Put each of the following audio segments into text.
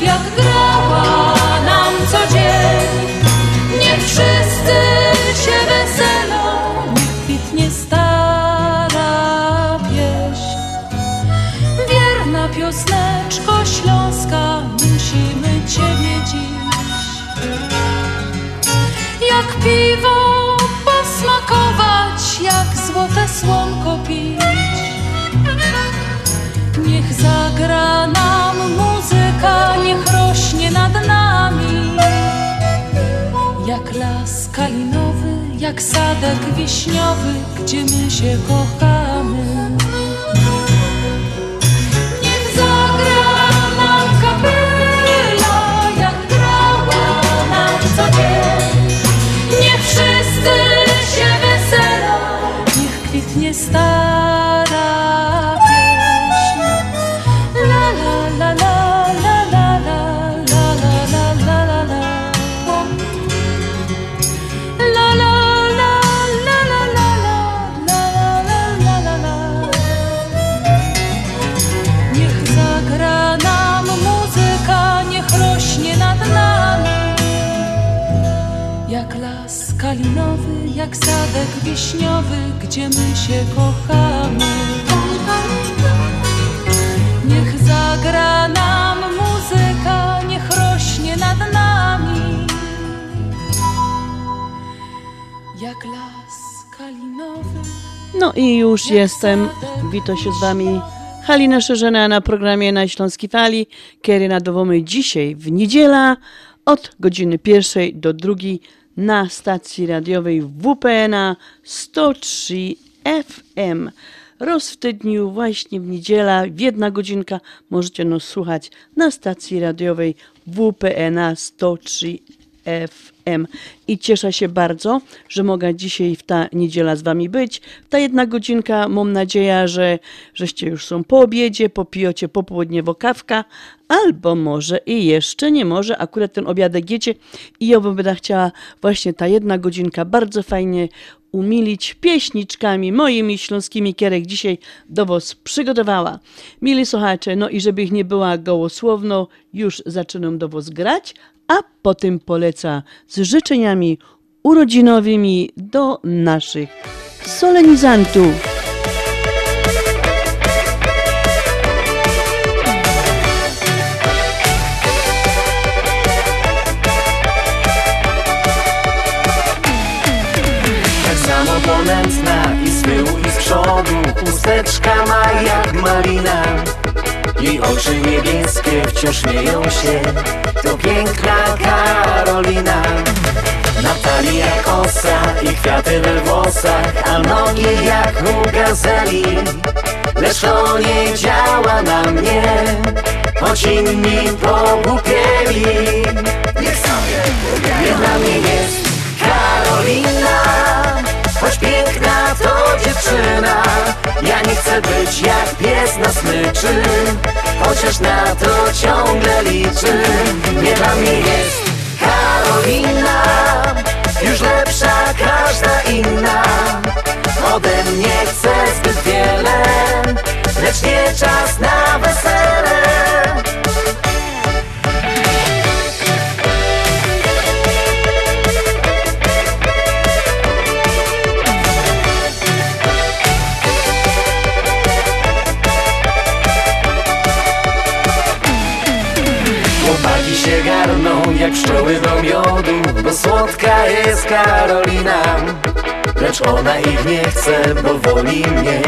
Jak grała nam co dzień. Niech wszyscy się weselą, niech kwitnie stara pieśń. Wierna piosneczko śląska, musimy Ciebie dziś. Jak piwo posmakować, jak złote słonko pić. Zagra nam muzyka, niech rośnie nad nami. Jak las kalinowy, jak sadek wiśniowy, gdzie my się kochamy. Gdzie my się kochamy. Niech zagra nam muzyka, niech rośnie nad nami. Jak las kalinowy. No i już jestem. Witam się z Wami. Halina Szerzena na programie na Śląskiej Fali, kiedy nadawamy dzisiaj w niedziela od godziny pierwszej do drugiej na stacji radiowej WPNA 103 FM. Roz w tygodniu, właśnie w niedziela, w jedna godzinka możecie nas słuchać na stacji radiowej WPNA 103 FM. I cieszę się bardzo, że mogę dzisiaj w ta niedziela z Wami być. Ta jedna godzinka, mam nadzieję, że żeście już są po obiedzie, popijocie popołudniowo kawka, albo może i jeszcze nie może, akurat ten obiadek jecie i ja bym chciała właśnie ta jedna godzinka bardzo fajnie umilić pieśniczkami moimi śląskimi, kierek dzisiaj do Was przygotowała. Mili słuchacze, no i żeby ich nie była gołosłowno, już zaczynam do Was grać, a potem poleca z życzeniami urodzinowymi do naszych solenizantów. Tak ponętna i z tyłu i z przodu Chusteczka ma jak malina Jej oczy niebieskie wciąż śmieją się To piękna Karolina. Natalia kosa i kwiaty we włosach A nogi jak u gazeli. Lecz to nie działa na mnie Choć inni pogłupieli Niech sobie Nie dla mnie jest Karolina Choć Ja nie chcę być jak pies na smyczy Chociaż na to ciągle liczy. Nie dla mnie jest Karolina Już lepsza każda inna. Ode mnie chce zbyt wiele Lecz nie czas na wesele jak pszczoły do miodu Bo słodka jest Karolina. Lecz ona ich nie chce, bo woli mnie.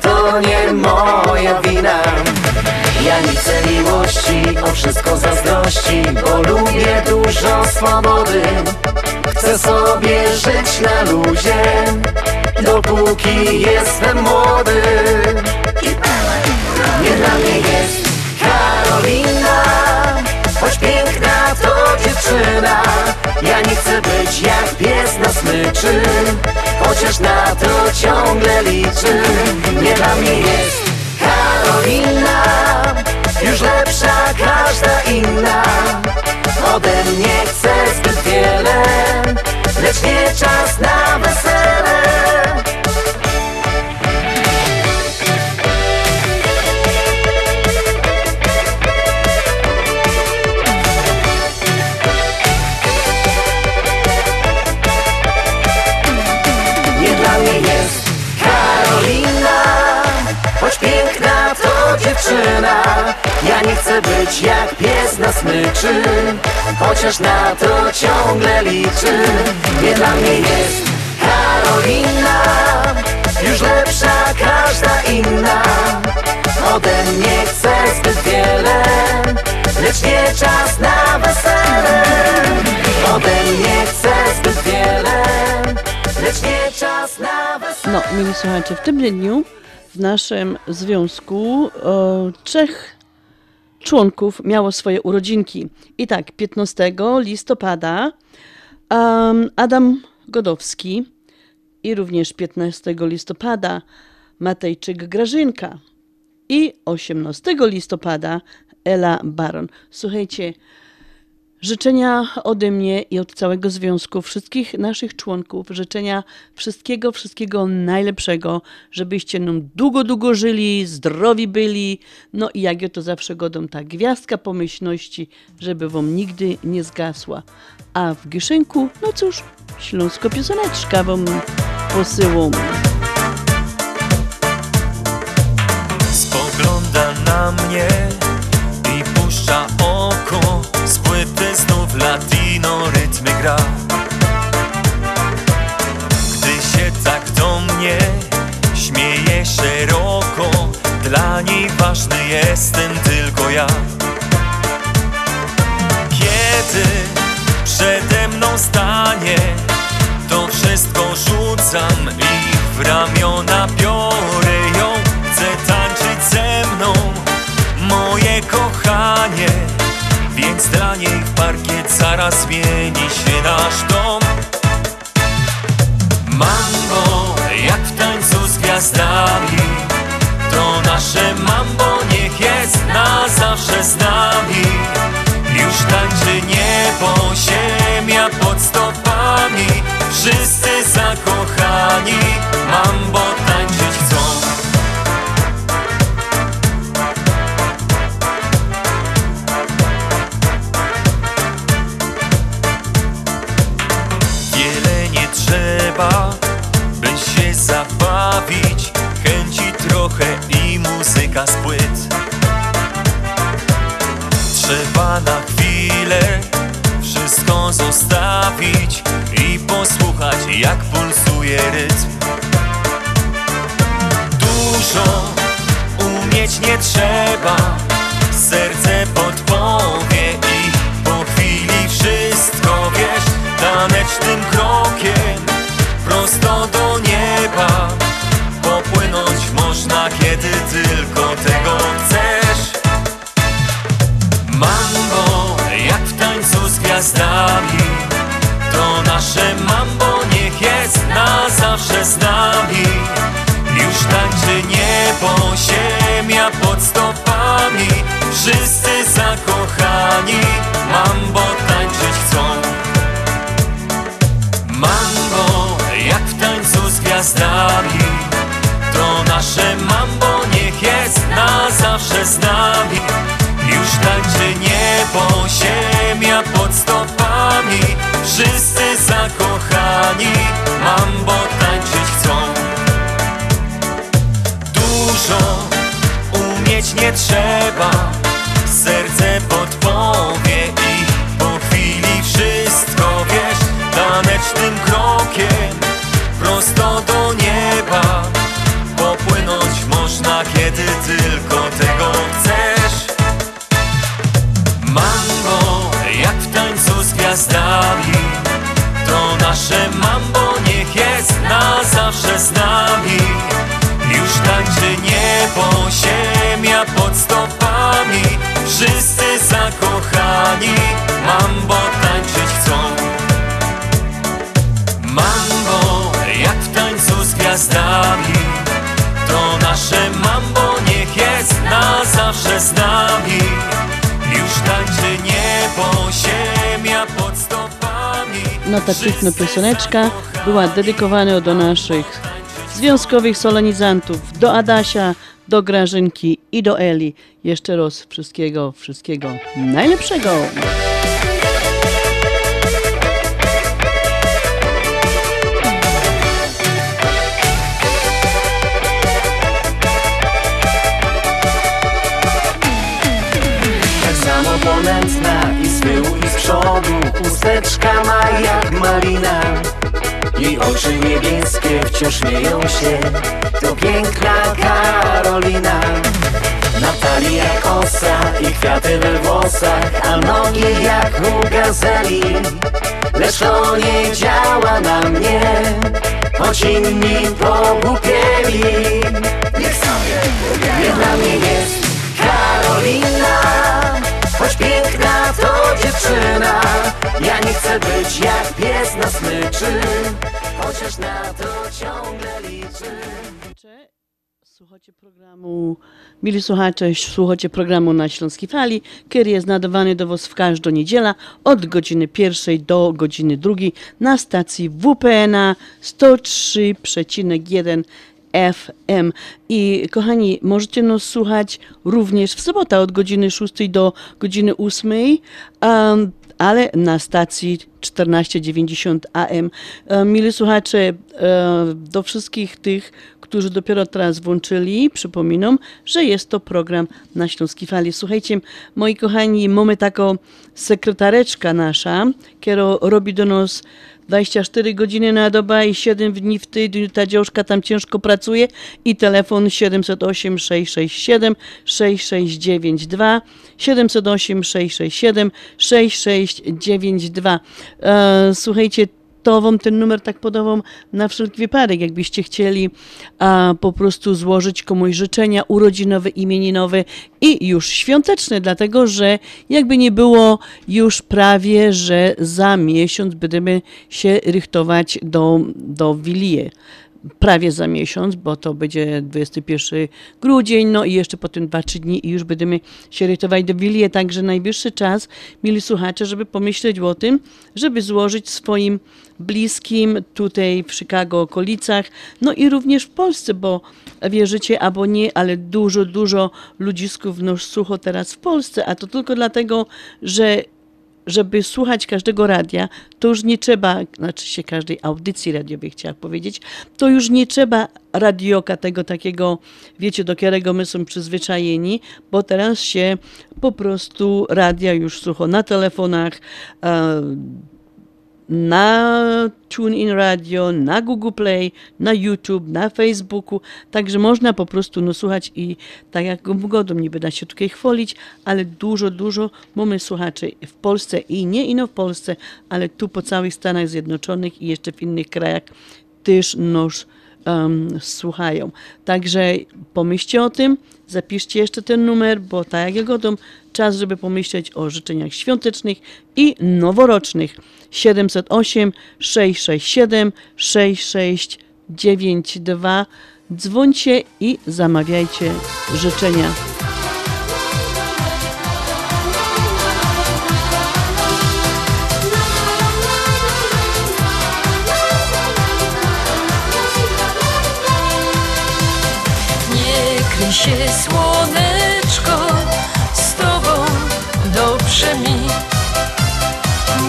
To nie moja wina. Ja nie chcę miłości, o wszystko zazdrości Bo lubię dużo swobody. Chcę sobie żyć na luzie Dopóki jestem młody. Nie dla mnie jest Ja nie chcę być jak pies na smyczy Chociaż na to ciągle liczy. Nie dla mnie jest Karolina Już lepsza każda inna. Ode mnie chce zbyt wiele Lecz nie czas na wesele to dziewczyna. Ja nie chcę być jak pies na smyczy Chociaż na to ciągle liczy. Nie dla mnie jest Karolina Już lepsza każda inna. Ode mnie chce zbyt wiele Lecz nie czas na wesele. Ode mnie chce zbyt wiele Lecz nie czas na wesele. No, mili słuchacze, w tym dniu w naszym związku o, trzech członków miało swoje urodzinki. I tak, 15 listopada um, Adam Godowski i również 15 listopada Matejczyk Grażynka i 18 listopada Ela Baron. Słuchajcie, Życzenia ode mnie i od całego związku, wszystkich naszych członków, życzenia wszystkiego, wszystkiego najlepszego, żebyście nam długo, długo żyli, zdrowi byli, no i jak ja to zawsze godą, ta gwiazdka pomyślności, żeby wam nigdy nie zgasła. A w Giszynku, no cóż, śląsko pioseneczka wam posyłam. Spogląda na mnie i puszcza oko Płyty znów latino rytmy gra. Gdy się tak do mnie śmieje szeroko Dla niej ważny jestem tylko ja. Kiedy przede mną stanie To wszystko rzucam i w ramiona biorę Więc dla niej w parkiet zaraz zmieni się nasz dom. Mambo, jak w tańcu z gwiazdami To nasze mambo niech jest na zawsze z nami. Już tańczy niebo, ziemia pod stopami Wszyscy zakochani mambo tańczyć płyt Trzeba na chwilę wszystko zostawić I posłuchać jak pulsuje rytm. Dużo umieć nie trzeba Serce podpowie i po chwili wszystko wiesz. Tanecznym krokiem prosto do nieba z gwiazdami. To nasze mambo niech jest na zawsze z nami. Już tańczy niebo, ziemia pod stopami. Wszyscy zakochani mambo tańczyć chcą. Mambo, jak w tańcu z gwiazdami. To nasze mambo niech jest na zawsze z nami. Już tańczy niebo, ziemia No ta piękna pioseneczka była dedykowana do naszych związkowych solenizantów, do Adasia, do Grażynki i do Eli. Jeszcze raz wszystkiego, wszystkiego najlepszego. Usteczka ma jak malina. Jej oczy niebieskie wciąż śmieją się. To piękna Karolina. Natalia kosa i kwiaty we włosach A nogi jak u gazeli. Lecz to nie działa na mnie Choć inni pogłupieli Niech sobie nie dla mnie jest Karolina Choć piękna to dziewczyna Chociaż na to ciągle liczy. Słuchacie programu, mili słuchacze, słuchacie programu na Śląskiej Fali, który jest nadawany do Was w każdą niedzielę od godziny pierwszej do godziny drugiej na stacji WPNA 103,1 FM. I kochani, możecie nas słuchać również w sobotę od godziny 6 do godziny 8, um, ale na stacji 1490 AM. E, Mili słuchacze, e, do wszystkich tych, którzy dopiero teraz włączyli, przypominam, że jest to program na Śląskiej Fali. Słuchajcie, moi kochani, mamy taką sekretareczka nasza, która robi do nas 24 godziny na dobę i 7 dni w tygodniu. Ta dziążka tam ciężko pracuje i telefon 708 667 6692 708 667 6692. E, słuchajcie, to wam ten numer tak podawam na wszelki wypadek, jakbyście chcieli a, po prostu złożyć komuś życzenia urodzinowe, imieninowe i już świąteczne, dlatego że jakby nie było już prawie, że za miesiąc będziemy się rychtować do, do Wilie prawie za miesiąc, bo to będzie 21 grudzień, no i jeszcze potem 2-3 dni i już będziemy się rytować do Wilie, także najwyższy czas, mieli słuchacze, żeby pomyśleć o tym, żeby złożyć swoim bliskim tutaj w Chicago okolicach, no i również w Polsce, bo wierzycie albo nie, ale dużo, dużo ludzisków nos sucho teraz w Polsce, a to tylko dlatego, że żeby słuchać każdego radia, to już nie trzeba, znaczy się każdej audycji radiowej chciała powiedzieć, to już nie trzeba radioka tego takiego, wiecie, do którego my są przyzwyczajeni, bo teraz się po prostu radia już słucho na telefonach, e, na TuneIn Radio, na Google Play, na YouTube, na Facebooku. Także można po prostu no, słuchać i tak jak godą nie da się tutaj chwalić, ale dużo, dużo mamy słuchaczy w Polsce i nie ino w Polsce, ale tu po całych Stanach Zjednoczonych i jeszcze w innych krajach też nos um, słuchają. Także pomyślcie o tym, zapiszcie jeszcze ten numer, bo tak jak ja godą, czas, żeby pomyśleć o życzeniach świątecznych i noworocznych. 708 667 6692. Dzwońcie i zamawiajcie życzenia. Się słoneczko, z tobą dobrze mi.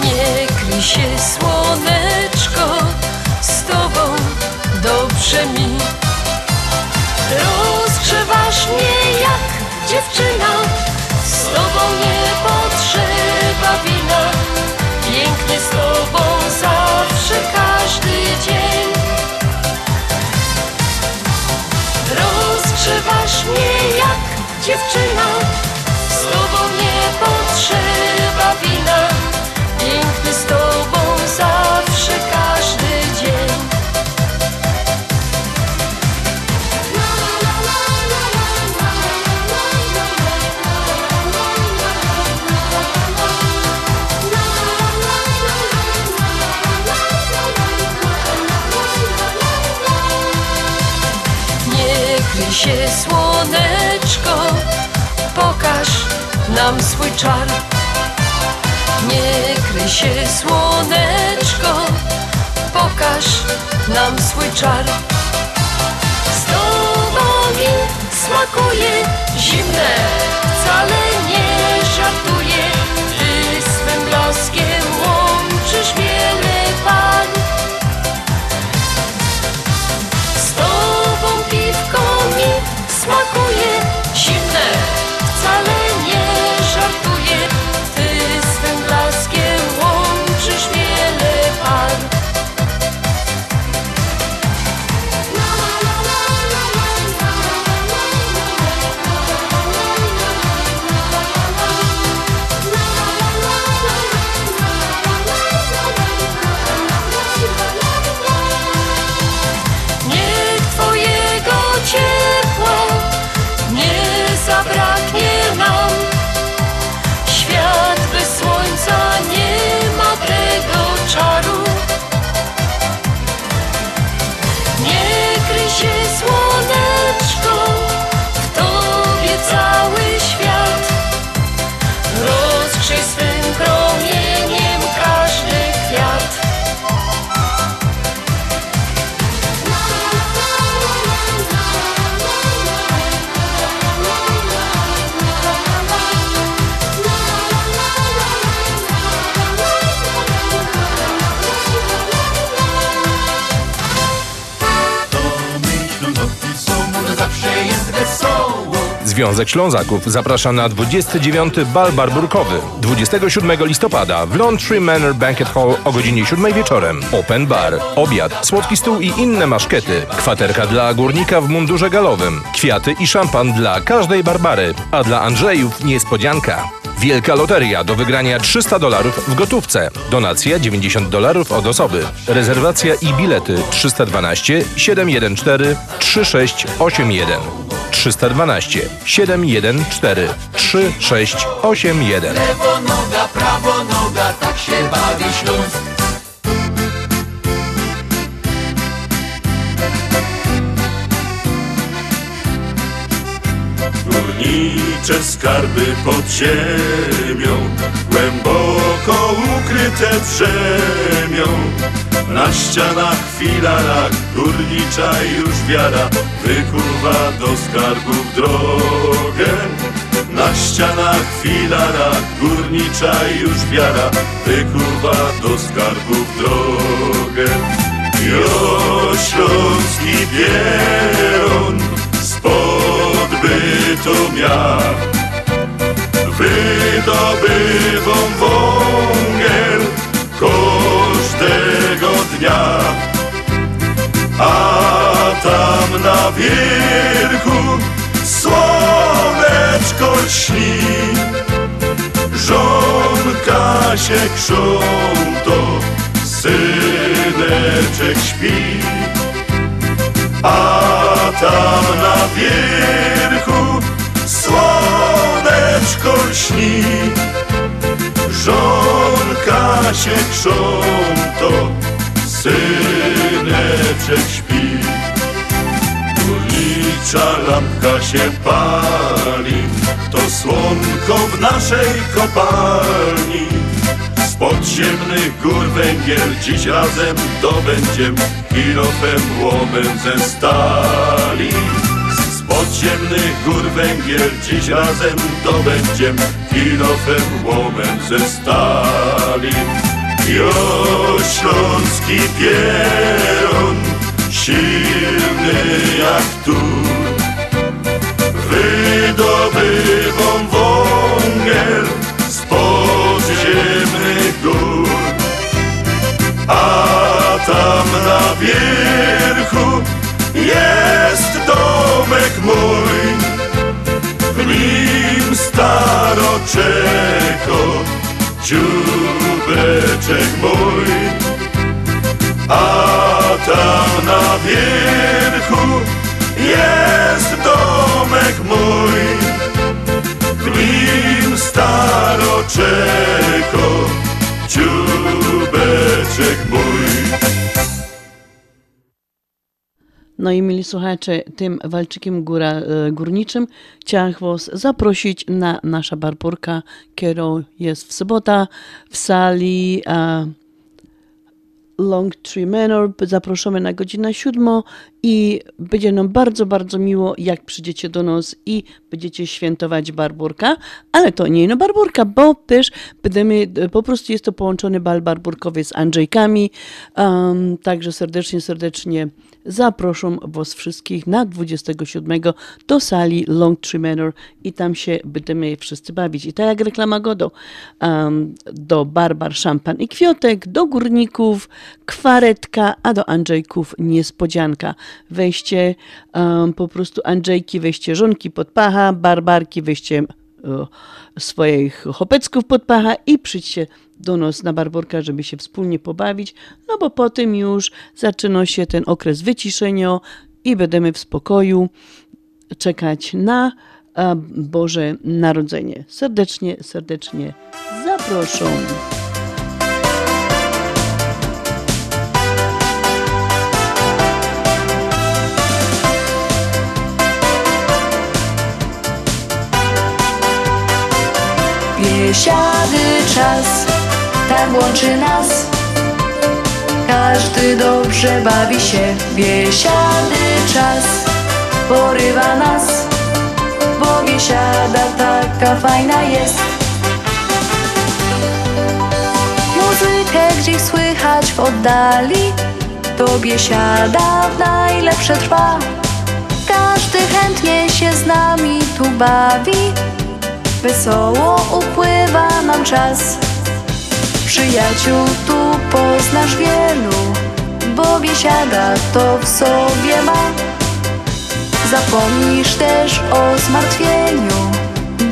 Nie kryj się słoneczko, z tobą dobrze mi. Rozgrzewasz mnie jak dziewczyna, z tobą nie potrzeba. Mnie jak dziewczyna. Z tobą nie potrzeba wina. Piękny z tobą się słoneczko Pokaż nam swój czar. Nie kryj się słoneczko Pokaż nam swój czar. Z tobą smakuje zimne Wcale nie żartuję Ty swym blaskiem Związek Ślązaków zaprasza na 29. Bal Barburkowy 27 listopada w Lawn Manor Banquet Hall o godzinie 7 wieczorem. Open bar, obiad, słodki stół i inne maszkety. Kwaterka dla górnika w mundurze galowym. Kwiaty i szampan dla każdej Barbary, a dla Andrzejów niespodzianka. Wielka loteria do wygrania 300 dolarów w gotówce. Donacja 90 dolarów od osoby. Rezerwacja i bilety 312 714 3681. 312 714 3681. Lewo noga, prawo noga, tak się bawi Śląsk. Górnicze skarby pod ziemią Głęboko ukryte brzemią Na ścianach, filarach Górnicza już wiara Wykuwa do skarbów drogę. Na ścianach, filarach Górnicza już wiara Wykuwa do skarbów drogę. Jo śląski pieron spod Bytomia Wydobywą wągiel każdego dnia A tam na wierchu słoneczko śni Żonka się krząto, syneczek śpi. A tam na wierchu słoneczko lśni. Żonka się krząto, syneczek śpi Górnicza lampka się pali To słonko w naszej kopalni z podziemnych gór węgiel dziś razem dobędziem kilofem łomem ze stali. Z podziemnych gór węgiel dziś razem dobędziem kilofem łomem ze stali. Już śląski pieron, silny jak tu. wydobywam wągiel z podziemnych gór, a tam na wierchu jest domek mój. W nim staro czeko dziur dziubeczek mój. A tam na wierchu jest domek mój, w nim staroczeko, mój. No i mieli słuchacze, tym walczykiem góra, e, górniczym chciałam was zaprosić na nasza barburka, którą jest w sobota w sali e, Long Tree Manor. Zaproszamy na godzinę siódmą i będzie nam bardzo, bardzo miło, jak przyjdziecie do nas i będziecie świętować barburka, ale to nie no barburka, bo też będziemy, po prostu jest to połączony bal barburkowy z Andrzejkami, um, także serdecznie, serdecznie zaproszą was wszystkich na 27 do sali Long Tree Manor i tam się będziemy wszyscy bawić. I tak jak reklama Godo, um, do Barbar Szampan i Kwiotek, do Górników Kwaretka, a do Andrzejków Niespodzianka. Wejście um, po prostu Andrzejki, wejście żonki pod pacha, Barbarki, wejście o, swoich chopecków pod pacha i przyjdźcie do nas na Barborka, żeby się wspólnie pobawić, no bo potem już zaczyna się ten okres wyciszenia i będziemy w spokoju czekać na a, Boże Narodzenie. Serdecznie, serdecznie zapraszam. Biesiady czas, tak łączy nas. Każdy dobrze bawi się Biesiady czas, porywa nas Bo biesiada taka fajna jest. Muzykę gdzieś słychać w oddali To biesiada najlepsze trwa. Każdy chętnie się z nami tu bawi Wesoło upływa nam czas. Przyjaciół tu poznasz wielu Bo biesiada to w sobie ma. Zapomnisz też o zmartwieniu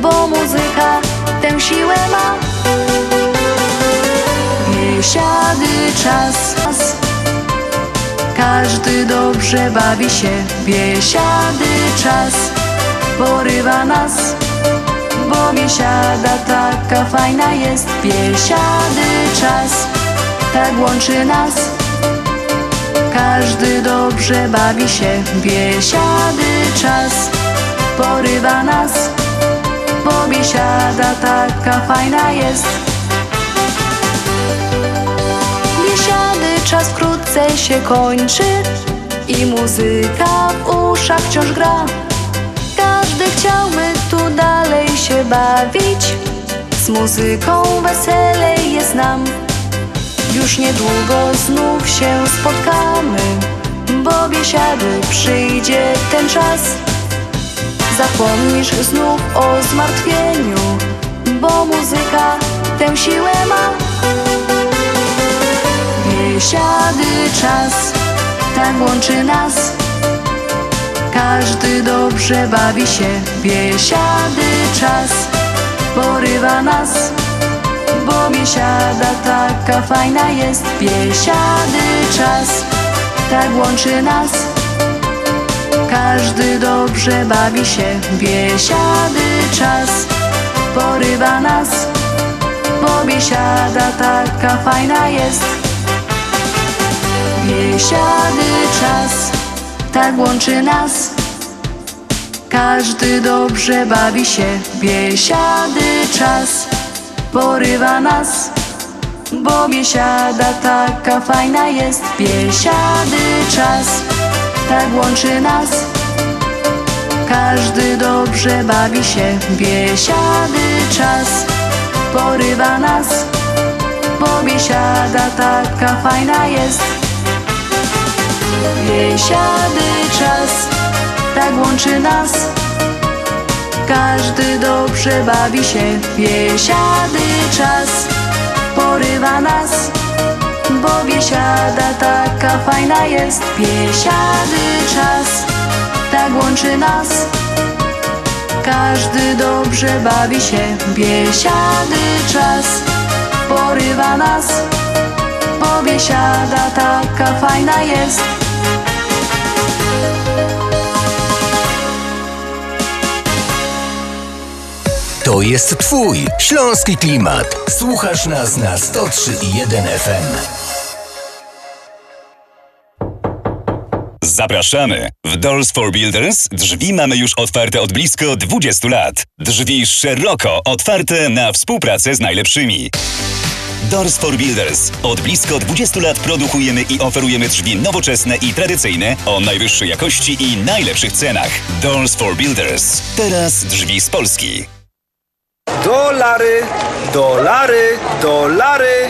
Bo muzyka tę siłę ma. Biesiady czas. Każdy dobrze bawi się. Biesiady czas Porywa nas bo biesiada taka fajna jest Biesiady czas, tak łączy nas. Każdy dobrze bawi się. Biesiady czas, porywa nas. Bo biesiada taka fajna jest. Biesiady czas wkrótce się kończy I muzyka w uszach wciąż gra każdy chciałby tu dalej się bawić. Z muzyką weselej jest nam. Już niedługo znów się spotkamy Bo biesiady przyjdzie ten czas. Zapomnisz znów o zmartwieniu Bo muzyka tę siłę ma. Biesiady czas tak łączy nas każdy dobrze bawi się, biesiady czas porywa nas, bo biesiada taka fajna jest, biesiady czas tak łączy nas. Każdy dobrze bawi się, biesiady czas porywa nas, bo biesiada taka fajna jest. Biesiady czas tak łączy nas. Każdy dobrze bawi się Biesiady czas porywa nas Bo biesiada taka fajna jest. Biesiady czas tak łączy nas. Każdy dobrze bawi się Biesiady czas porywa nas Bo biesiada taka fajna jest Biesiady czas tak łączy nas. Każdy dobrze bawi się. Biesiady czas porywa nas Bo biesiada taka fajna jest. Biesiady czas tak łączy nas. Każdy dobrze bawi się. Biesiady czas porywa nas Bo biesiada taka fajna jest To jest Twój śląski klimat. Słuchasz nas na 103,1 FM. Zapraszamy! W Doors for Builders drzwi mamy już otwarte od blisko 20 lat. Drzwi szeroko otwarte na współpracę z najlepszymi. Doors for Builders. Od blisko 20 lat produkujemy i oferujemy drzwi nowoczesne i tradycyjne o najwyższej jakości i najlepszych cenach. Doors for Builders. Teraz drzwi z Polski. Dolary, dolary, dolary,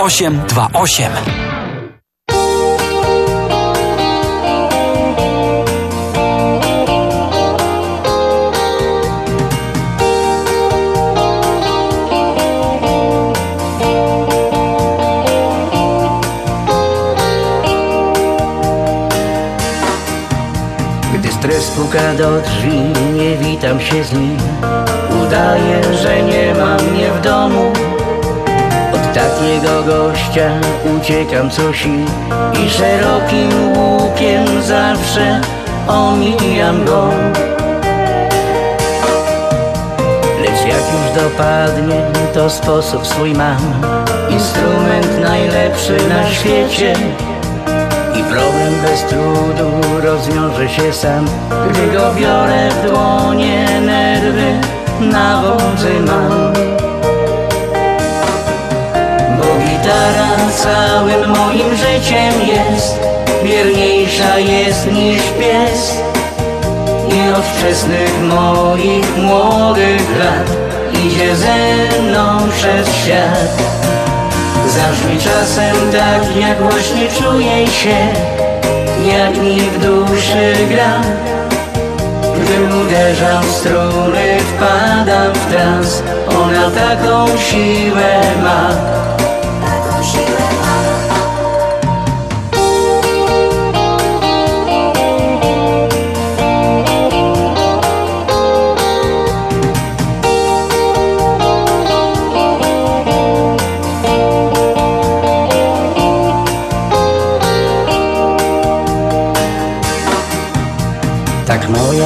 0828. Gdy stres puka do drzwi, nie witam się z nim Udaję, że nie ma mnie w domu takiego gościa uciekam co sił I szerokim łukiem zawsze omijam go. Lecz jak już dopadnie, to sposób swój mam. Instrument najlepszy na świecie. I problem bez trudu rozwiąże się sam. Gdy go biorę w dłonie, nerwy na wodzy mam całym moim życiem jest. Wierniejsza jest niż pies. I od wczesnych moich młodych lat Idzie ze mną przez świat. Zabrzmi czasem tak, jak właśnie czuję się Jak mi w duszy gra. Gdy uderzam w struny, wpadam w trans. Ona taką siłę ma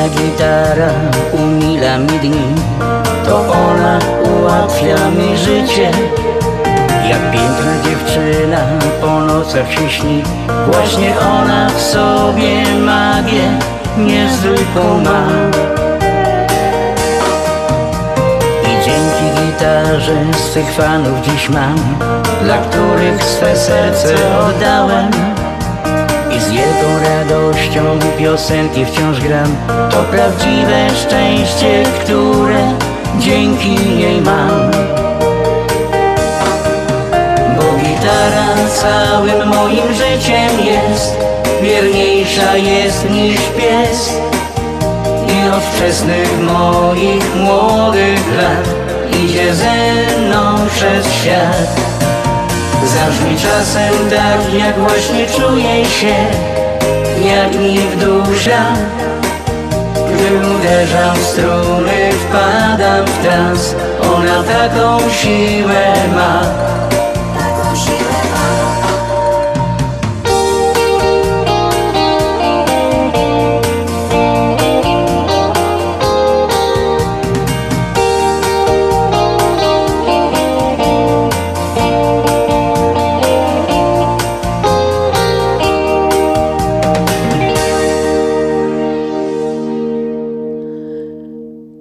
Gitara umila mi dni. To ona ułatwia mi życie. Jak piękna dziewczyna po nocach się śni. Właśnie ona w sobie magię niezwykłą ma. I dzięki gitarze swych fanów dziś mam Dla których swe serce oddałem wielką radością piosenki wciąż gram. To prawdziwe szczęście, które dzięki niej mam. Bo gitara całym moim życiem jest Wierniejsza jest niż pies I od wczesnych moich młodych lat Idzie ze mną przez świat Zabrzmi czasem tak, jak właśnie czuję się Jak mi w dusza. Gdy uderzam w struny, wpadam w trans. Ona taką siłę ma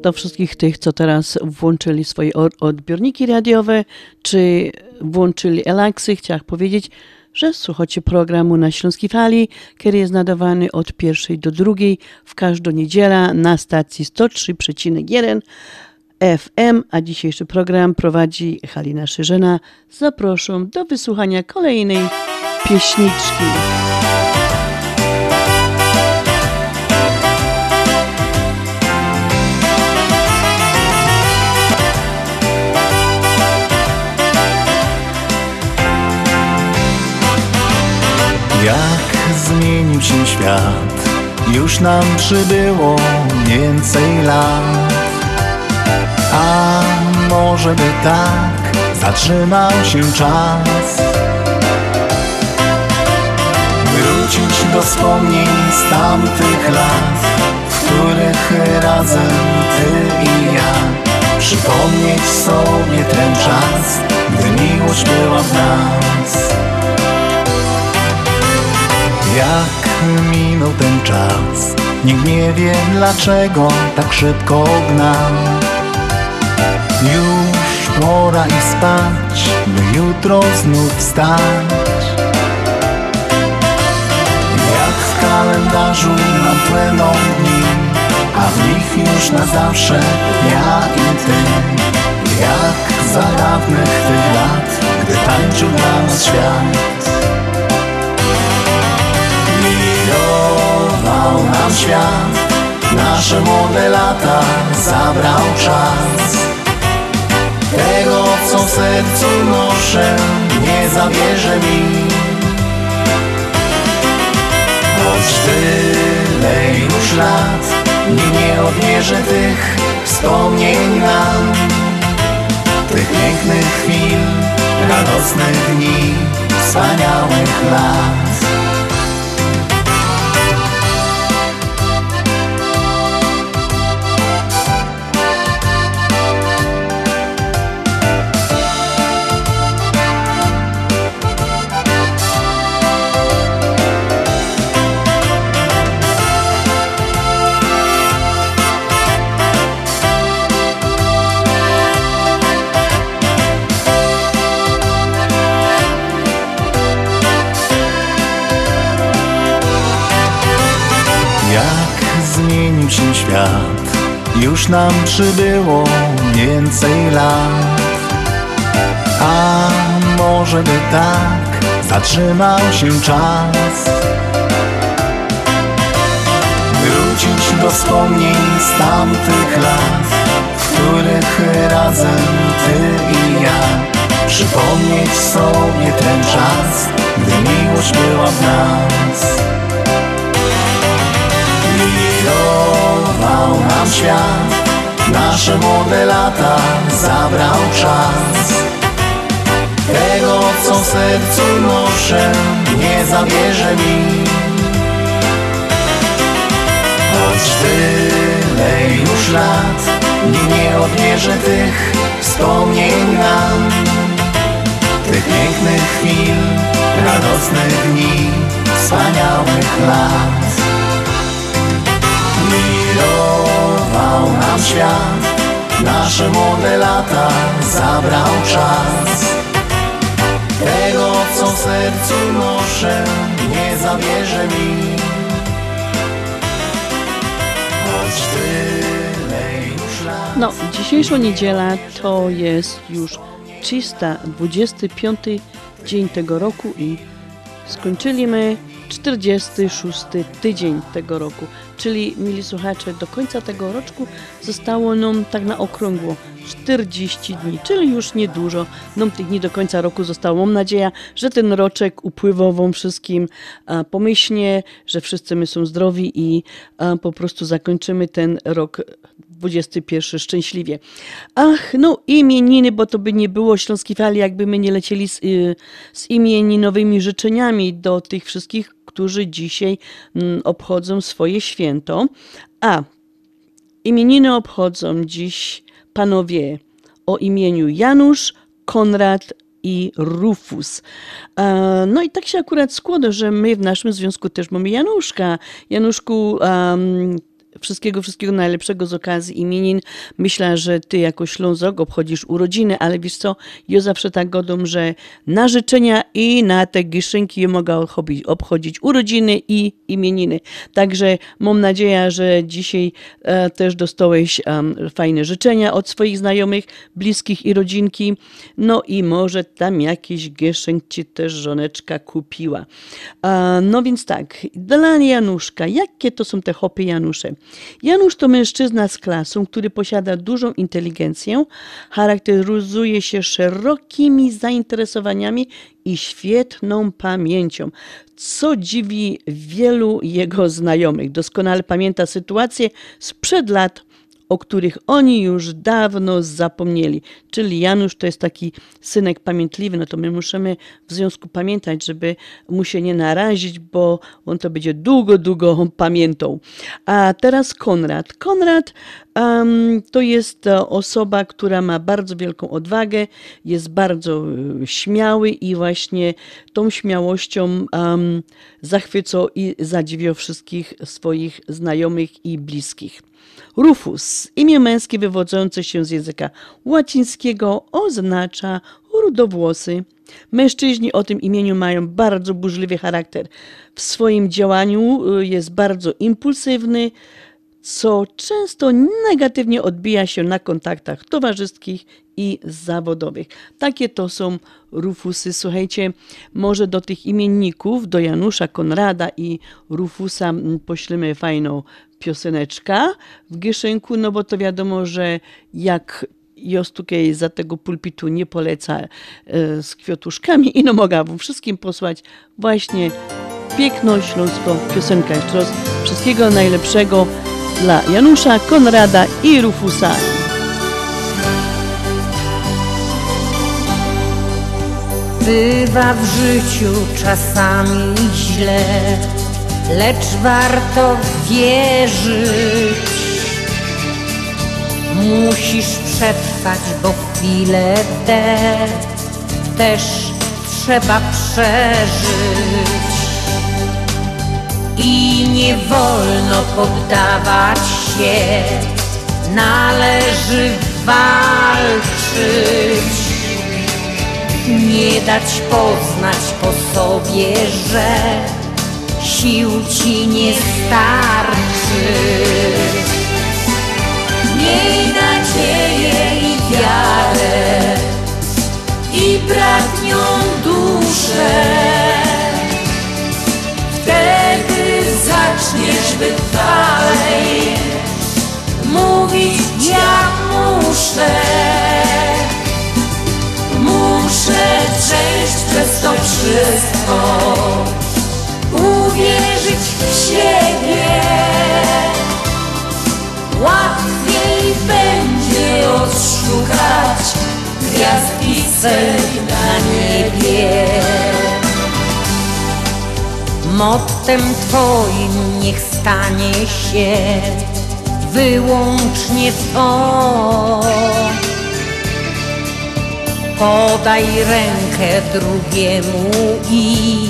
do wszystkich tych, co teraz włączyli swoje odbiorniki radiowe, czy włączyli Elaksy, chciałam powiedzieć, że słuchacie programu na Śląskiej Fali, który jest nadawany od pierwszej do drugiej w każdą niedzielę na stacji 103,1 FM, a dzisiejszy program prowadzi Halina Szyżena. Zapraszam do wysłuchania kolejnej pieśniczki. Zmienił się świat, już nam przybyło więcej lat. A może by tak zatrzymał się czas? Wrócić do wspomnień z tamtych lat W których razem ty i ja. Przypomnieć sobie ten czas Gdy miłość była w nas Jak minął ten czas Nikt nie wie dlaczego tak szybko gnał. Już pora i spać, by jutro znów wstać. Jak w kalendarzu nam płyną dni A w nich już na zawsze ja i ty. Jak za dawnych tych lat, gdy tańczył dla nas świat Milował nam świat. Nasze młode lata zabrał czas. Tego, co w sercu noszę, nie zabierze mi. Choć tyle już lat, nie odmierzę tych wspomnień nam Tych pięknych chwil, radosnych dni, wspaniałych lat Już nam przybyło więcej lat. A może by tak zatrzymał się czas? Wrócić do wspomnień z tamtych lat W których razem ty i ja Przypomnieć sobie ten czas Gdy miłość była w nas Milował nam świat Nasze młode lata zabrał czas. Tego co w sercu noszę Nie zabierze mi. Choć tyle już lat Nie, odmierzę tych wspomnień nam. Tych pięknych chwil Radosnych dni Wspaniałych lat Milował nam świat Nasze młode lata zabrał czas. Tego co w sercu noszę Nie zabierze mi. Choć tyle już lat. No, dzisiejsza niedziela to jest już 325 dzień tego roku i skończyliśmy 46 tydzień tego roku. Czyli, mili słuchacze, do końca tego roczku zostało nam tak na okrągło 40 dni, czyli już niedużo. Nam tych dni do końca roku zostało. Mam nadzieję, że ten roczek upływał wam wszystkim pomyślnie, że wszyscy my są zdrowi i po prostu zakończymy ten rok 21 szczęśliwie. Ach, no imieniny, bo to by nie było Śląskiej Fali, jakby my nie lecieli z, y, z imieninowymi życzeniami do tych wszystkich, którzy dzisiaj mm, obchodzą swoje święto. A imieniny obchodzą dziś panowie o imieniu Janusz, Konrad i Rufus. No i tak się akurat składa, że my w naszym związku też mamy Januszka. Januszku, wszystkiego, wszystkiego najlepszego z okazji imienin. Myślę, że ty jako Ślązok obchodzisz urodziny, ale wiesz co, ja zawsze tak godą, że na życzenia i na te giszynki mogę obchodzić, urodziny i imieniny. Także mam nadzieję, że dzisiaj e, też dostałeś fajne życzenia od swoich znajomych, bliskich i rodzinki. No i może tam jakiś gieszynk ci też żoneczka kupiła. E, no więc tak, dla Januszka, jakie to są te hopy Janusze? Janusz to mężczyzna z klasą, który posiada dużą inteligencję, charakteryzuje się szerokimi zainteresowaniami i świetną pamięcią, co dziwi wielu jego znajomych. Doskonale pamięta sytuacje sprzed lat, o których oni już dawno zapomnieli. Czyli Janusz to jest taki synek pamiętliwy, no to my musimy w związku pamiętać, żeby mu się nie narazić, bo on to będzie długo, długo pamiętał. A teraz Konrad. Konrad um, to jest e, osoba, która ma bardzo wielką odwagę, jest bardzo e, śmiały i właśnie tą śmiałością um, zachwycał i zadziwiał wszystkich swoich znajomych i bliskich. Rufus, imię męskie wywodzące się z języka łacińskiego, oznacza rudowłosy. Mężczyźni o tym imieniu mają bardzo burzliwy charakter. W swoim działaniu y, jest bardzo impulsywny, co często negatywnie odbija się na kontaktach towarzyskich i zawodowych. Takie to są Rufusy. Słuchajcie, może do tych imienników, do Janusza, Konrada i Rufusa poślemy fajną pioseneczka w Gieszynku, no bo to wiadomo, że jak Jostukej za tego pulpitu nie poleca e, z kwiatuszkami i no mogę wam wszystkim posłać właśnie piękną śląską piosenkę. Jeszcze raz wszystkiego najlepszego dla Janusza, Konrada i Rufusa. Bywa w życiu czasami źle, lecz warto wierzyć. Musisz przetrwać, bo chwilę te też trzeba przeżyć. I nie wolno poddawać się, należy walczyć. Nie dać poznać po sobie, że sił ci nie starczy. Miej nadzieję i wiarę i bratnią duszę. Zaczniesz wytrwalej mówić ja muszę. Muszę przejść przez to wszystko uwierzyć w siebie. Łatwiej będzie odszukać gwiazd pisek na niebie. Mottem Twoim niech stanie się wyłącznie to. Podaj rękę drugiemu i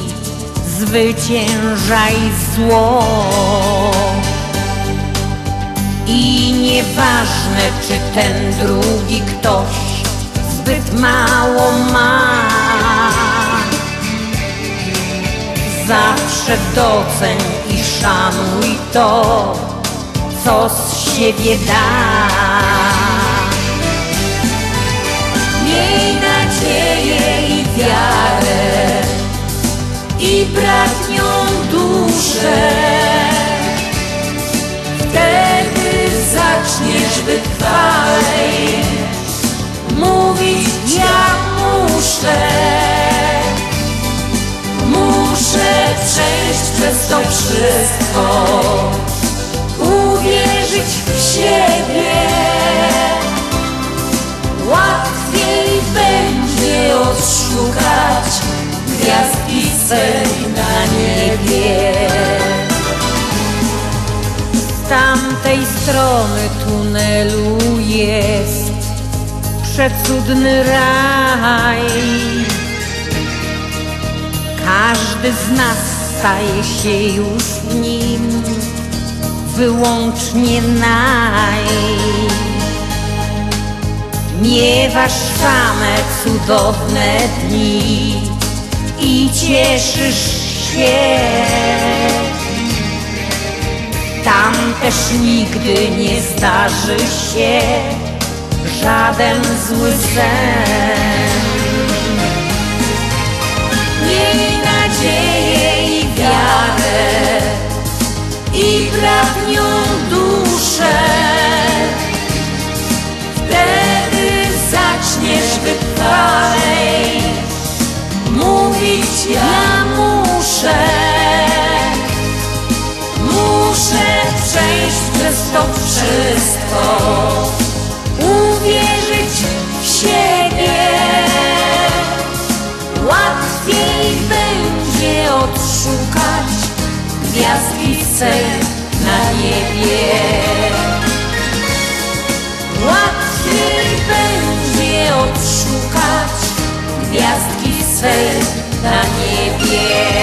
zwyciężaj zło. I nieważne, czy ten drugi ktoś zbyt mało ma. Zawsze doceń i szanuj to, co z siebie da. Miej nadzieję i wiarę i bratnią duszę. Wtedy zaczniesz wytrwalej mówić ja muszę. Przejść przez to wszystko, uwierzyć w siebie. Łatwiej będzie odszukać gwiazd pisek na niebie. Z tamtej strony tunelu jest przecudny raj. Każdy z nas staje się już nim wyłącznie naj. Miewasz same cudowne dni i cieszysz się. Tam też nigdy nie zdarzy się żaden zły sen. i pragnią duszę. Wtedy zaczniesz wytrwalej mówić ja muszę. Muszę przejść przez to wszystko, uwierzyć w siebie. Łatwiej będzie odszukać gwiazdki swej na niebie. Łatwiej będzie odszukać gwiazdki swej na niebie.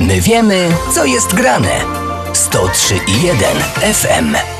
My wiemy, co jest grane. 103,1 FM.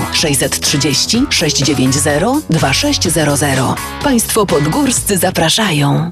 630 690 2600. Państwo podgórscy zapraszają.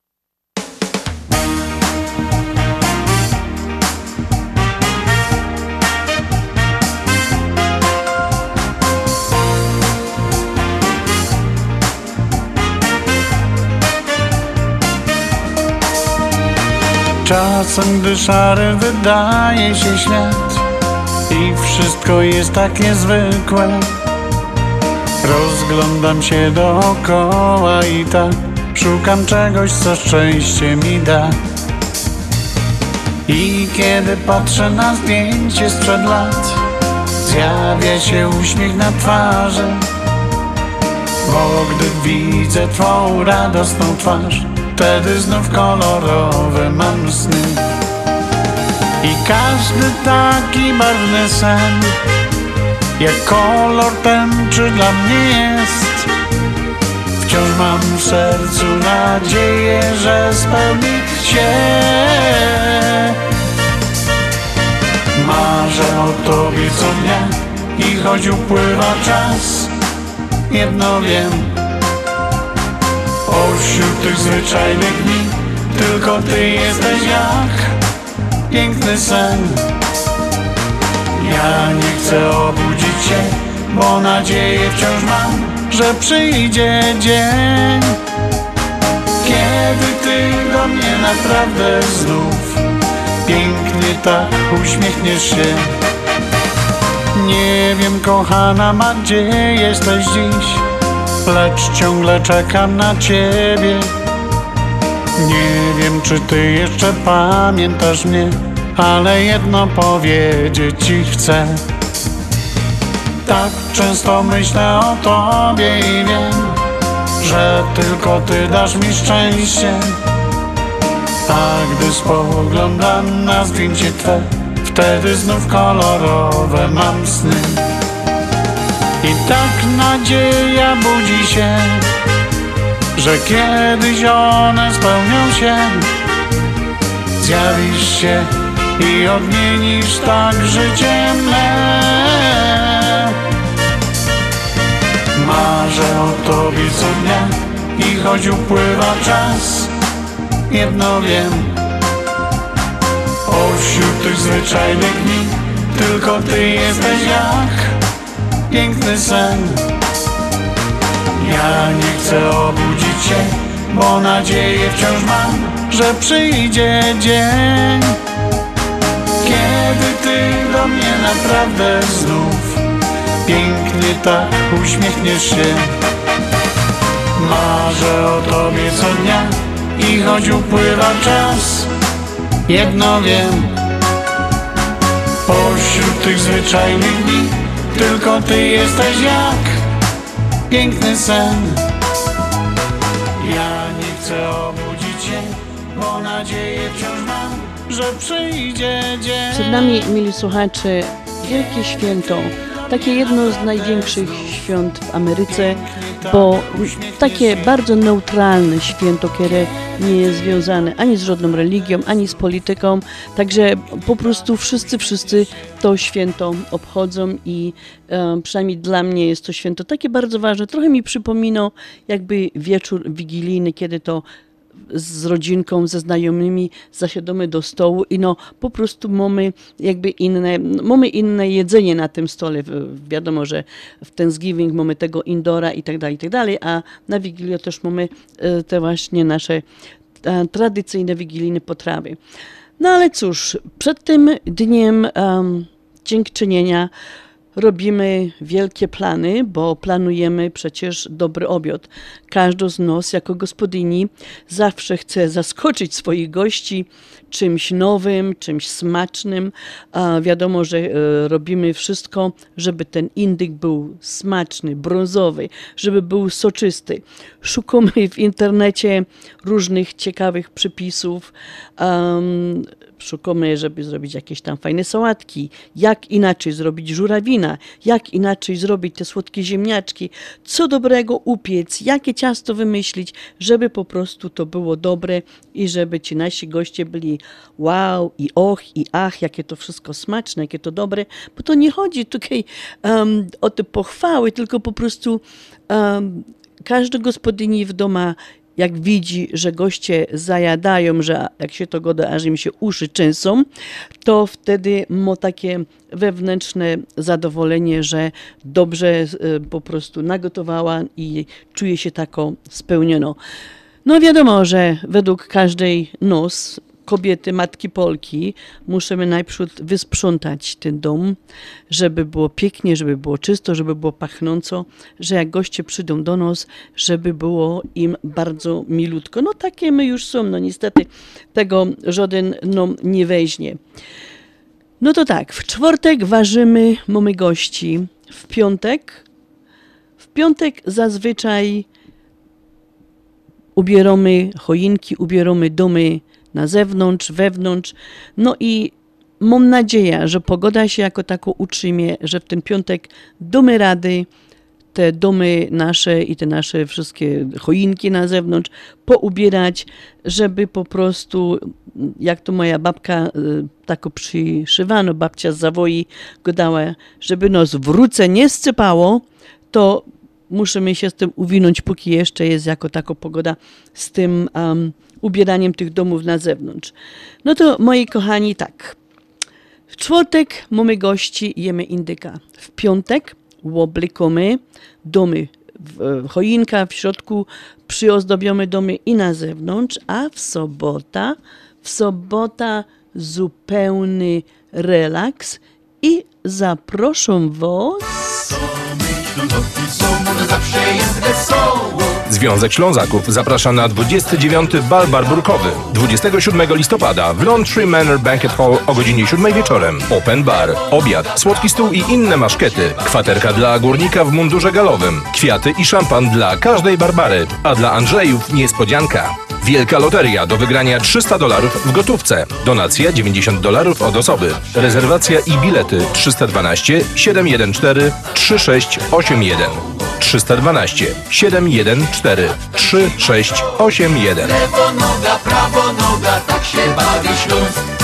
Czasem, gdy szary wydaje się świat i wszystko jest tak niezwykłe, rozglądam się dookoła i tak szukam czegoś, co szczęście mi da. I kiedy patrzę na zdjęcie sprzed lat, zjawia się uśmiech na twarzy, bo gdy widzę Twą radosną twarz, wtedy znów kolorowe mam sny. I każdy taki barwny sen, jak kolor tęczy dla mnie jest. Wciąż mam w sercu nadzieję, że spełni się. Marzę o Tobie co dnia i choć upływa czas, jedno wiem, Pośród tych zwyczajnych dni Tylko Ty jesteś jak piękny sen. Ja nie chcę obudzić się Bo nadzieję wciąż mam Że przyjdzie dzień Kiedy Ty do mnie naprawdę znów Pięknie tak uśmiechniesz się. Nie wiem kochana ma gdzie jesteś dziś lecz ciągle czekam na ciebie. Nie wiem, czy ty jeszcze pamiętasz mnie, ale jedno powiedzieć ci chcę. Tak często myślę o tobie i wiem, że tylko ty dasz mi szczęście. A gdy spoglądam na zdjęcie twe, wtedy znów kolorowe mam sny. I tak nadzieja budzi się że kiedyś one spełnią się. Zjawisz się i odmienisz tak życie me. Marzę o tobie co dnia i choć upływa czas, jedno wiem. Pośród tych zwyczajnych dni tylko ty jesteś jak piękny sen. Ja nie chcę obudzić się, bo nadzieję wciąż mam, że przyjdzie dzień, kiedy ty do mnie naprawdę znów pięknie tak uśmiechniesz się. Marzę o tobie co dnia i choć upływa czas, jedno wiem. Pośród tych zwyczajnych dni tylko ty jesteś jak piękny sen. Ja nie chcę obudzić się, bo nadzieję wciąż mam, że przyjdzie dzień. Przed nami, mili słuchacze, wielkie święto. Takie jedno z największych świąt w Ameryce, bo takie bardzo neutralne święto, które nie jest związane ani z żadną religią, ani z polityką. Także po prostu wszyscy, wszyscy to święto obchodzą i e, przynajmniej dla mnie jest to święto takie bardzo ważne. Trochę mi przypomina jakby wieczór wigilijny, kiedy to z rodzinką, ze znajomymi zasiadamy do stołu i no po prostu mamy jakby inne, mamy inne jedzenie na tym stole. Wiadomo, że w Thanksgiving mamy tego indora i tak dalej, i tak dalej, a na Wigilię też mamy e, te właśnie nasze e, tradycyjne wigilijne potrawy. No ale cóż, przed tym dniem um, dziękczynienia robimy wielkie plany, bo planujemy przecież dobry obiad. Każdy z nas jako gospodyni zawsze chce zaskoczyć swoich gości czymś nowym, czymś smacznym. A wiadomo, że e, robimy wszystko, żeby ten indyk był smaczny, brązowy, żeby był soczysty. Szukamy w internecie różnych ciekawych przepisów. Um, szukamy, żeby zrobić jakieś tam fajne sałatki, jak inaczej zrobić żurawina, jak inaczej zrobić te słodkie ziemniaczki, co dobrego upiec, jakie ciasto wymyślić, żeby po prostu to było dobre i żeby ci nasi goście byli wow i och i ach, jakie to wszystko smaczne, jakie to dobre, bo to nie chodzi tutaj um, o te pochwały, tylko po prostu um, każdy gospodyni w domu jak widzi, że goście zajadają, że jak się to goda, aż im się uszy częsą, to wtedy ma takie wewnętrzne zadowolenie, że dobrze e, po prostu nagotowała i czuje się taką spełnioną. No wiadomo, że według każdej nos kobiety, matki Polki, musimy najpierw wysprzątać ten dom, żeby było pięknie, żeby było czysto, żeby było pachnąco, że jak goście przyjdą do nas, żeby było im bardzo milutko. No takie my już są, no niestety tego żaden no, nie weźmie. No to tak, w czwartek ważymy mamy gości, w piątek, w piątek zazwyczaj ubieramy choinki, ubieramy domy na zewnątrz, wewnątrz. No i mam nadzieję, że pogoda się jako tako utrzymie, że w ten piątek domy rady te domy nasze i te nasze wszystkie choinki na zewnątrz poubierać, żeby po prostu, jak to moja babka y, tako przyszywano, babcia z zawoi go dała, żeby nos wrócę nie scypało, to musimy się z tym uwinąć, póki jeszcze jest jako tako pogoda z tym um, ubieraniem tych domów na zewnątrz. No to moi kochani, tak. W czwartek mamy gości, jemy indyka. W piątek łoblikamy domy, w, choinka w środku, przyozdobiamy domy i na zewnątrz, a w sobota, w sobota zupełny relaks i zaproszę Was zawsze jest wesoło. Związek Ślązaków zaprasza na 29. bal barburkowy 27 listopada w Lawn Manor Banquet Hall o godzinie 7 wieczorem. Open bar, obiad, słodki stół i inne maszkety. Kwaterka dla górnika w mundurze galowym. Kwiaty i szampan dla każdej Barbary. A dla Andrzejów niespodzianka. Wielka loteria do wygrania 300 dolarów w gotówce. Donacja 90 dolarów od osoby. Rezerwacja i bilety 312 714 3681. 312 714 3681. Lewo noga, prawo noga, tak się bawi Śląsk.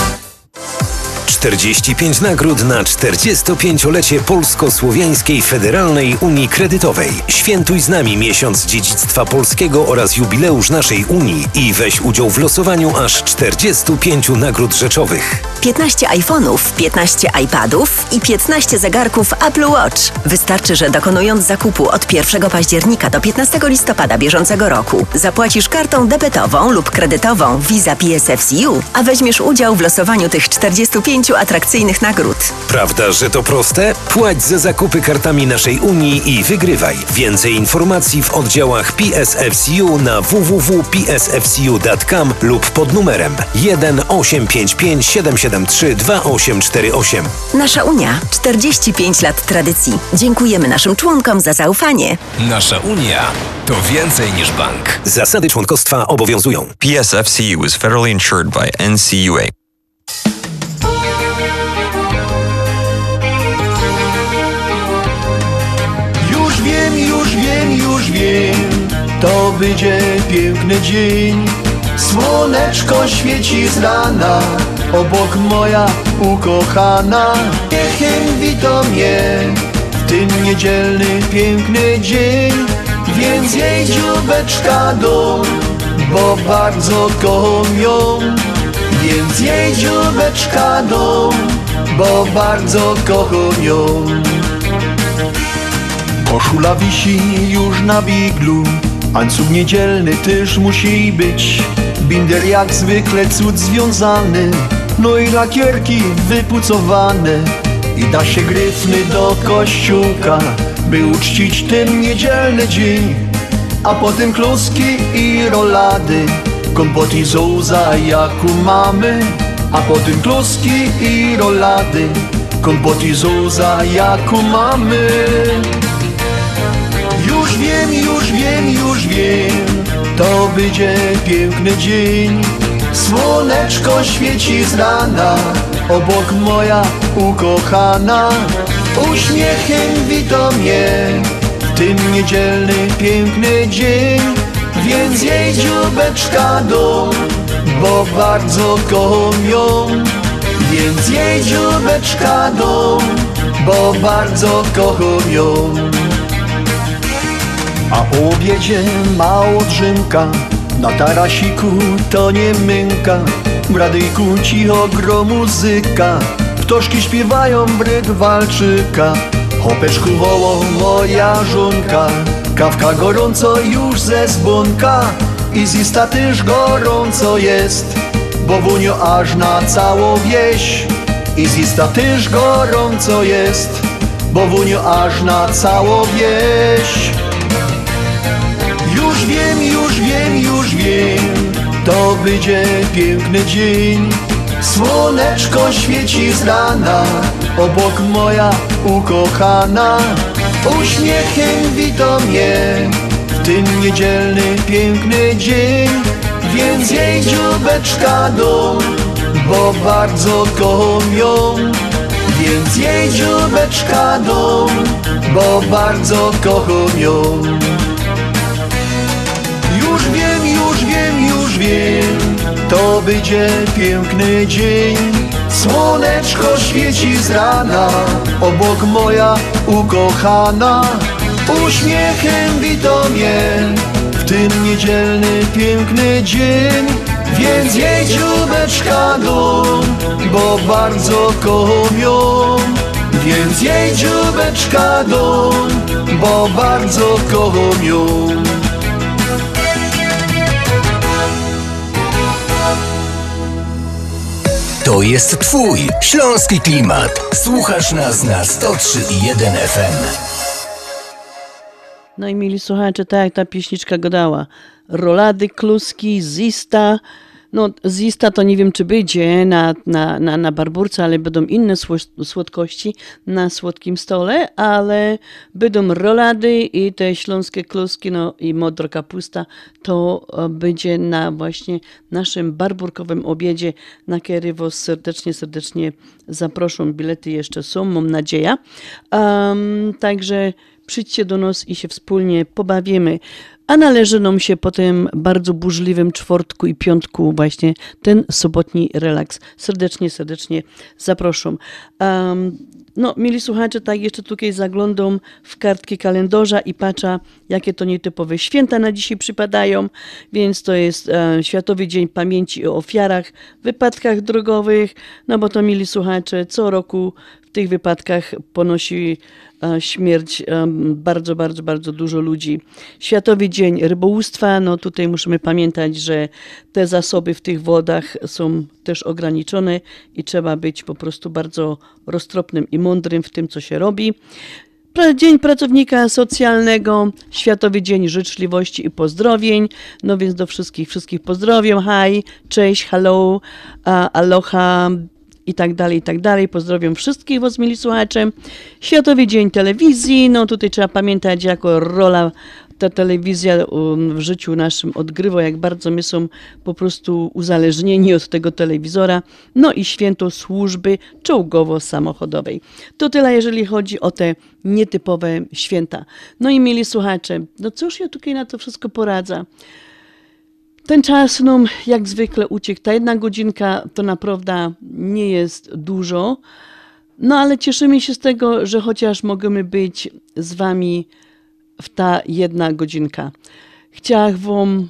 45 nagród na 45-lecie Polsko-Słowiańskiej Federalnej Unii Kredytowej. Świętuj z nami miesiąc dziedzictwa polskiego oraz jubileusz naszej Unii i weź udział w losowaniu aż 45 nagród rzeczowych. 15 iPhone'ów, 15 iPadów i 15 zegarków Apple Watch. Wystarczy, że dokonując zakupu od 1 października do 15 listopada bieżącego roku zapłacisz kartą debetową lub kredytową Visa PSFCU, a weźmiesz udział w losowaniu tych 45 atrakcyjnych nagród. Prawda, że to proste? Płać za zakupy kartami naszej Unii i wygrywaj. Więcej informacji w oddziałach PSFCU na www.psfcu.com lub pod numerem 1 855 773 2848. Nasza Unia 45 lat tradycji. Dziękujemy naszym członkom za zaufanie. Nasza Unia to więcej niż bank. Zasady członkostwa obowiązują. PSFCU is federally insured by NCUA. To będzie piękny dzień. Słoneczko świeci z rana, obok moja ukochana. Niechem wito mnie w ten niedzielny piękny dzień, więc jej dziubeczka do, bo bardzo kocham ją. Więc jej dziubeczka do, bo bardzo kocham ją. Koszula wisi już na biglu Ancuk niedzielny też musi być. Binder jak zwykle cud związany. No i lakierki wypucowane. I da się gryfny do kościółka By uczcić ten niedzielny dzień. A potem kluski i rolady Kompot i zołza jak u mamy. A potem kluski i rolady Kompot i zołza jak u mamy wiem, już wiem, już wiem, to będzie piękny dzień. Słoneczko świeci z rana, obok moja ukochana. Uśmiechem wito mnie ten niedzielny piękny dzień. Więc jej dziubeczka do, bo bardzo kocham ją. Więc jej dziubeczka do, bo bardzo kocham ją. A po obiedzie mało drzymka Na tarasiku to nie mynka W radyjku cicho gro muzyka. Ptoszki śpiewają bryk walczyka. Hopeczku woło moja żonka. Kawka gorąco już ze zbunka I zista też gorąco jest. Bo wunio aż na całą wieś. I zista też gorąco jest. Bo wunio aż na całą wieś już wiem, to będzie piękny dzień. Słoneczko świeci z rana, obok moja ukochana. Uśmiechem wito mnie w ten niedzielny piękny dzień. Więc jej dziubeczka do, bo bardzo kocham ją. Więc jej dziubeczka do, bo bardzo kocham ją. To będzie piękny dzień. Słoneczko świeci z rana, obok moja ukochana. Uśmiechem wito mnie w ten niedzielny piękny dzień. Więc jej dziubeczka dum, bo bardzo kocham ją. Więc jej dziubeczka dum, bo bardzo kocham ją. Jest Twój śląski klimat. Słuchasz nas na 103,1 FM. No i mieli słuchacze, tak jak ta pieśniczka gadała. Rolady, kluski, zista. No zista to nie wiem, czy będzie na, na, na, na barburce, ale będą inne sło- słodkości na słodkim stole, ale będą rolady i te śląskie kluski, no i modra kapusta, to e, będzie na właśnie naszym barburkowym obiedzie, na który was serdecznie, serdecznie zaproszą. Bilety jeszcze są, mam nadzieję. Um, także Przyjdźcie do nas i się wspólnie pobawimy. A należy nam się po tym bardzo burzliwym czwartku i piątku właśnie ten sobotni relaks. Serdecznie, serdecznie zapraszam. Um, no, mieli słuchacze, tak jeszcze tutaj zaglądam w kartki kalendarza i patrzę, jakie to nietypowe święta na dzisiaj przypadają, więc to jest e, Światowy Dzień Pamięci o Ofiarach Wypadkach Drogowych, no bo to, mieli słuchacze, co roku w tych wypadkach ponosi e, śmierć e, bardzo, bardzo, bardzo dużo ludzi. Światowy Dzień Rybołówstwa, no tutaj musimy pamiętać, że te zasoby w tych wodach są też ograniczone i trzeba być po prostu bardzo roztropnym i mądrym w tym, co się robi. Dzień Pracownika Socjalnego, Światowy Dzień Życzliwości i Pozdrowień. No więc do wszystkich, wszystkich pozdrowiam. Hi, cześć, hello, aloha, i tak dalej, i tak dalej. Pozdrawiam wszystkich was, mili słuchacze. Światowy Dzień Telewizji, no tutaj trzeba pamiętać, jako rola ta telewizja um, w życiu naszym odgrywa, jak bardzo my są po prostu uzależnieni od tego telewizora. No i święto służby czołgowo-samochodowej. To tyle, jeżeli chodzi o te nietypowe święta. No i mieli słuchacze, no cóż ja tutaj na to wszystko poradzę? Ten czas nam no, jak zwykle uciekł. Ta jedna godzinka to naprawdę nie jest dużo. No ale cieszymy się z tego, że chociaż możemy być z Wami w ta jedna godzinka. Chciałam Wam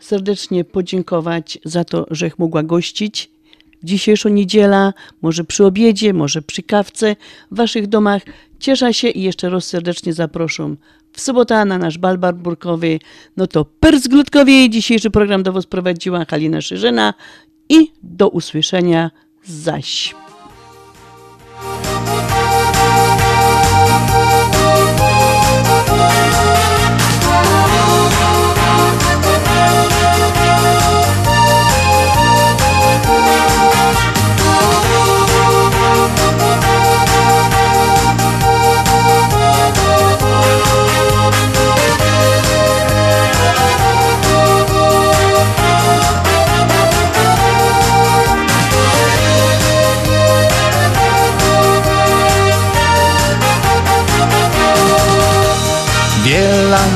serdecznie podziękować za to, że mogła gościć dzisiejszą niedzielę, może przy obiedzie, może przy kawce w Waszych domach. Cieszę się i jeszcze raz serdecznie zapraszam w sobotę na nasz balbar burkowy. No to Pers Glutkowie. Dzisiejszy program do Was prowadziła Halina Szyżena i do usłyszenia zaś.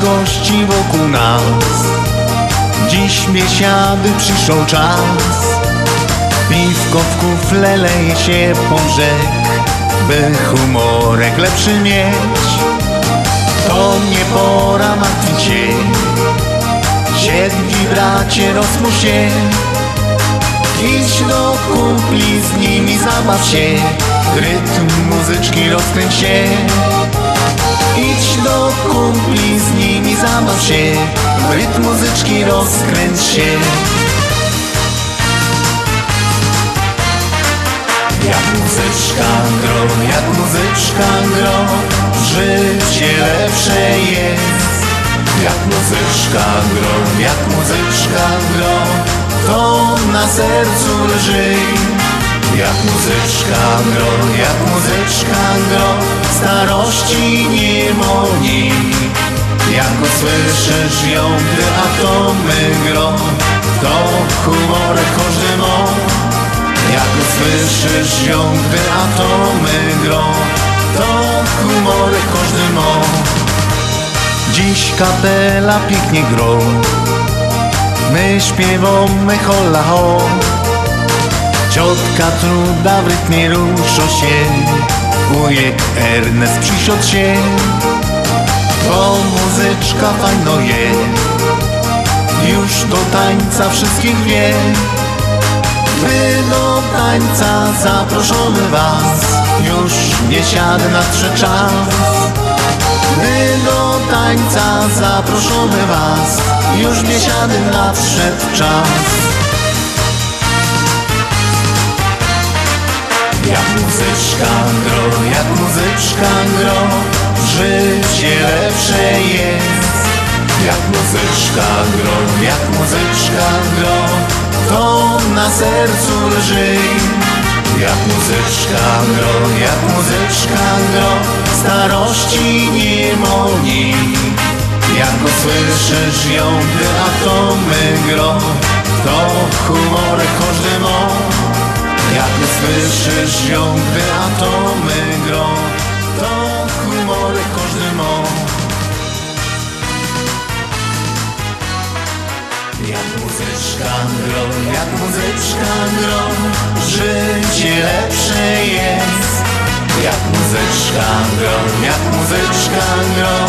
Gości wokół nas. Dziś biesiady przyszł czas. Piwko w kufle leje się po brzeg By humorek lepszy mieć. To nie pora martwić się. Siedzi bracie rozmuś się. Idź do kumpli z nimi zabaw się. Rytm muzyczki rozkręć się Idź do kumpli, z nimi zabaw się W rytm muzyczki rozkręć się. Jak muzyczka gro, jak muzyczka gro Życie lepsze jest. Jak muzyczka gro, jak muzyczka gro To na sercu lży jak muzyczka gro, jak muzyczka gro Starości nie moni Jak usłyszysz ją, gdy atomy gro To humorek każdy mo. Jak usłyszysz ją, gdy atomy gro To humorek każdy mo. Dziś kapela pięknie gro. My śpiewamy hola ho Ciotka truda w rytmie ruszo się Wujek Ernest przysiądł się. To muzyczka fajno je Już do tańca wszystkich wie. Wy do tańca zaproszony was Już biesiady nadszedł czas. Wy do tańca zaproszony was Już biesiady nadszedł czas Jak muzyczka gro, jak muzyczka gro Życie lepsze jest. Jak muzyczka gro, jak muzyczka gro To na sercu lży. Jak muzyczka gro, jak muzyczka gro Starości nie moni. Jak usłyszysz ją, gdy atomy gro To humorek każdy mo jak usłyszysz ją, gdy atomy grą To humory każdy ma Jak muzyczka grą, jak muzyczka grą Życie lepsze jest. Jak muzyczka grą, jak muzyczka grą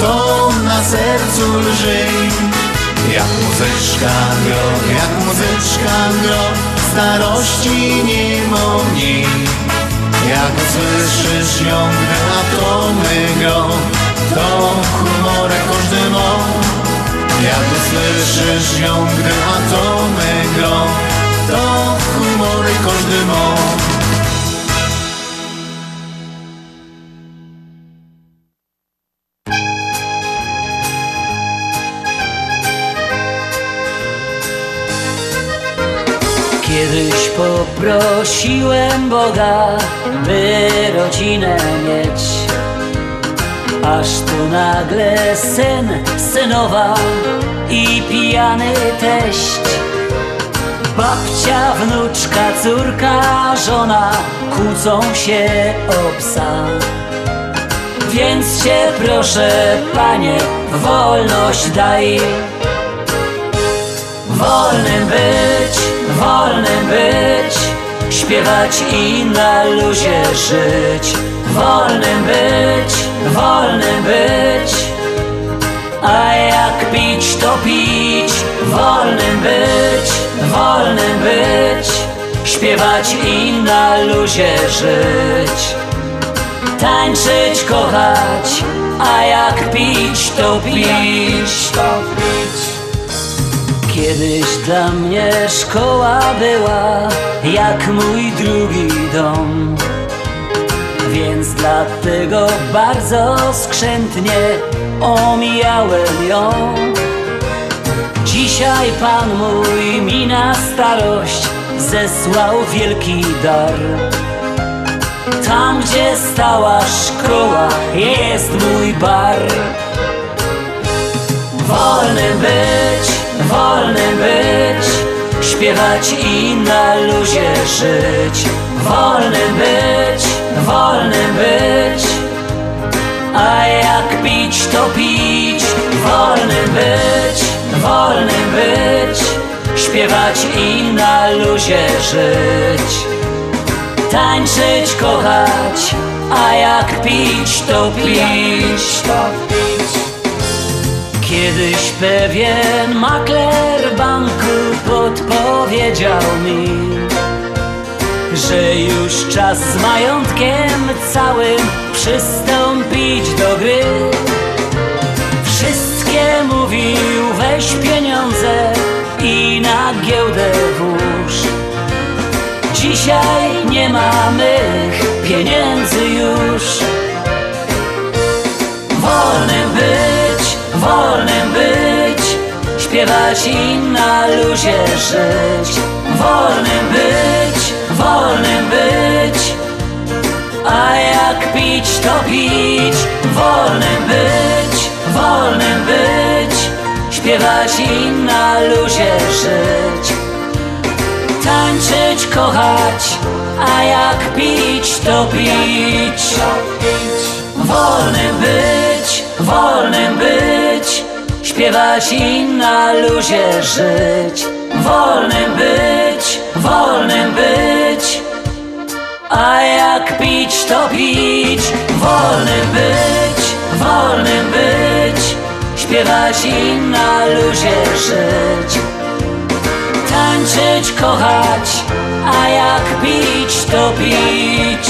To na sercu lży. Jak muzyczka grą, jak muzyczka grą Starości nie moni Jak słyszysz ją, gdy atomy grą To humorę każdy ma. Jak słyszysz ją, gdy atomy grą To humory każdy ma poprosiłem Boga, by rodzinę mieć. Aż tu nagle syn, synowa i pijany teść. Babcia, wnuczka, córka, żona kłócą się o psa. Więc cię proszę, panie, wolność daj. Wolnym być, wolnym być Śpiewać i na luzie żyć. Wolnym być, wolnym być. A jak pić to pić. Wolnym być, wolnym być. Śpiewać i na luzie żyć. Tańczyć, kochać. A jak pić to pić Kiedyś dla mnie szkoła była jak mój drugi dom. Więc dlatego bardzo skrzętnie omijałem ją. Dzisiaj Pan mój mi na starość zesłał wielki dar. Tam gdzie stała szkoła jest mój bar. Wolnym być wolnym być Śpiewać i na luzie żyć. Wolnym być, wolnym być A jak pić to pić. Wolnym być, wolnym być Śpiewać i na luzie żyć. Tańczyć, kochać A jak pić to pić Kiedyś pewien makler banku podpowiedział mi Że już czas z majątkiem całym przystąpić do gry. Wszystkie mówił weź pieniądze i na giełdę włóż. Dzisiaj nie mamy pieniędzy już. Wolnym być wolnym być Śpiewać i na luzie żyć. Wolnym być, wolnym być A jak pić to pić. Wolnym być, wolnym być Śpiewać i na luzie żyć. Tańczyć, kochać A jak pić to pić. Wolnym być, wolnym być Śpiewać i na luzie żyć. Wolnym być, wolnym być. A jak pić to pić. Wolnym być, wolnym być. Śpiewać i na luzie żyć. Tańczyć, kochać. A jak pić to pić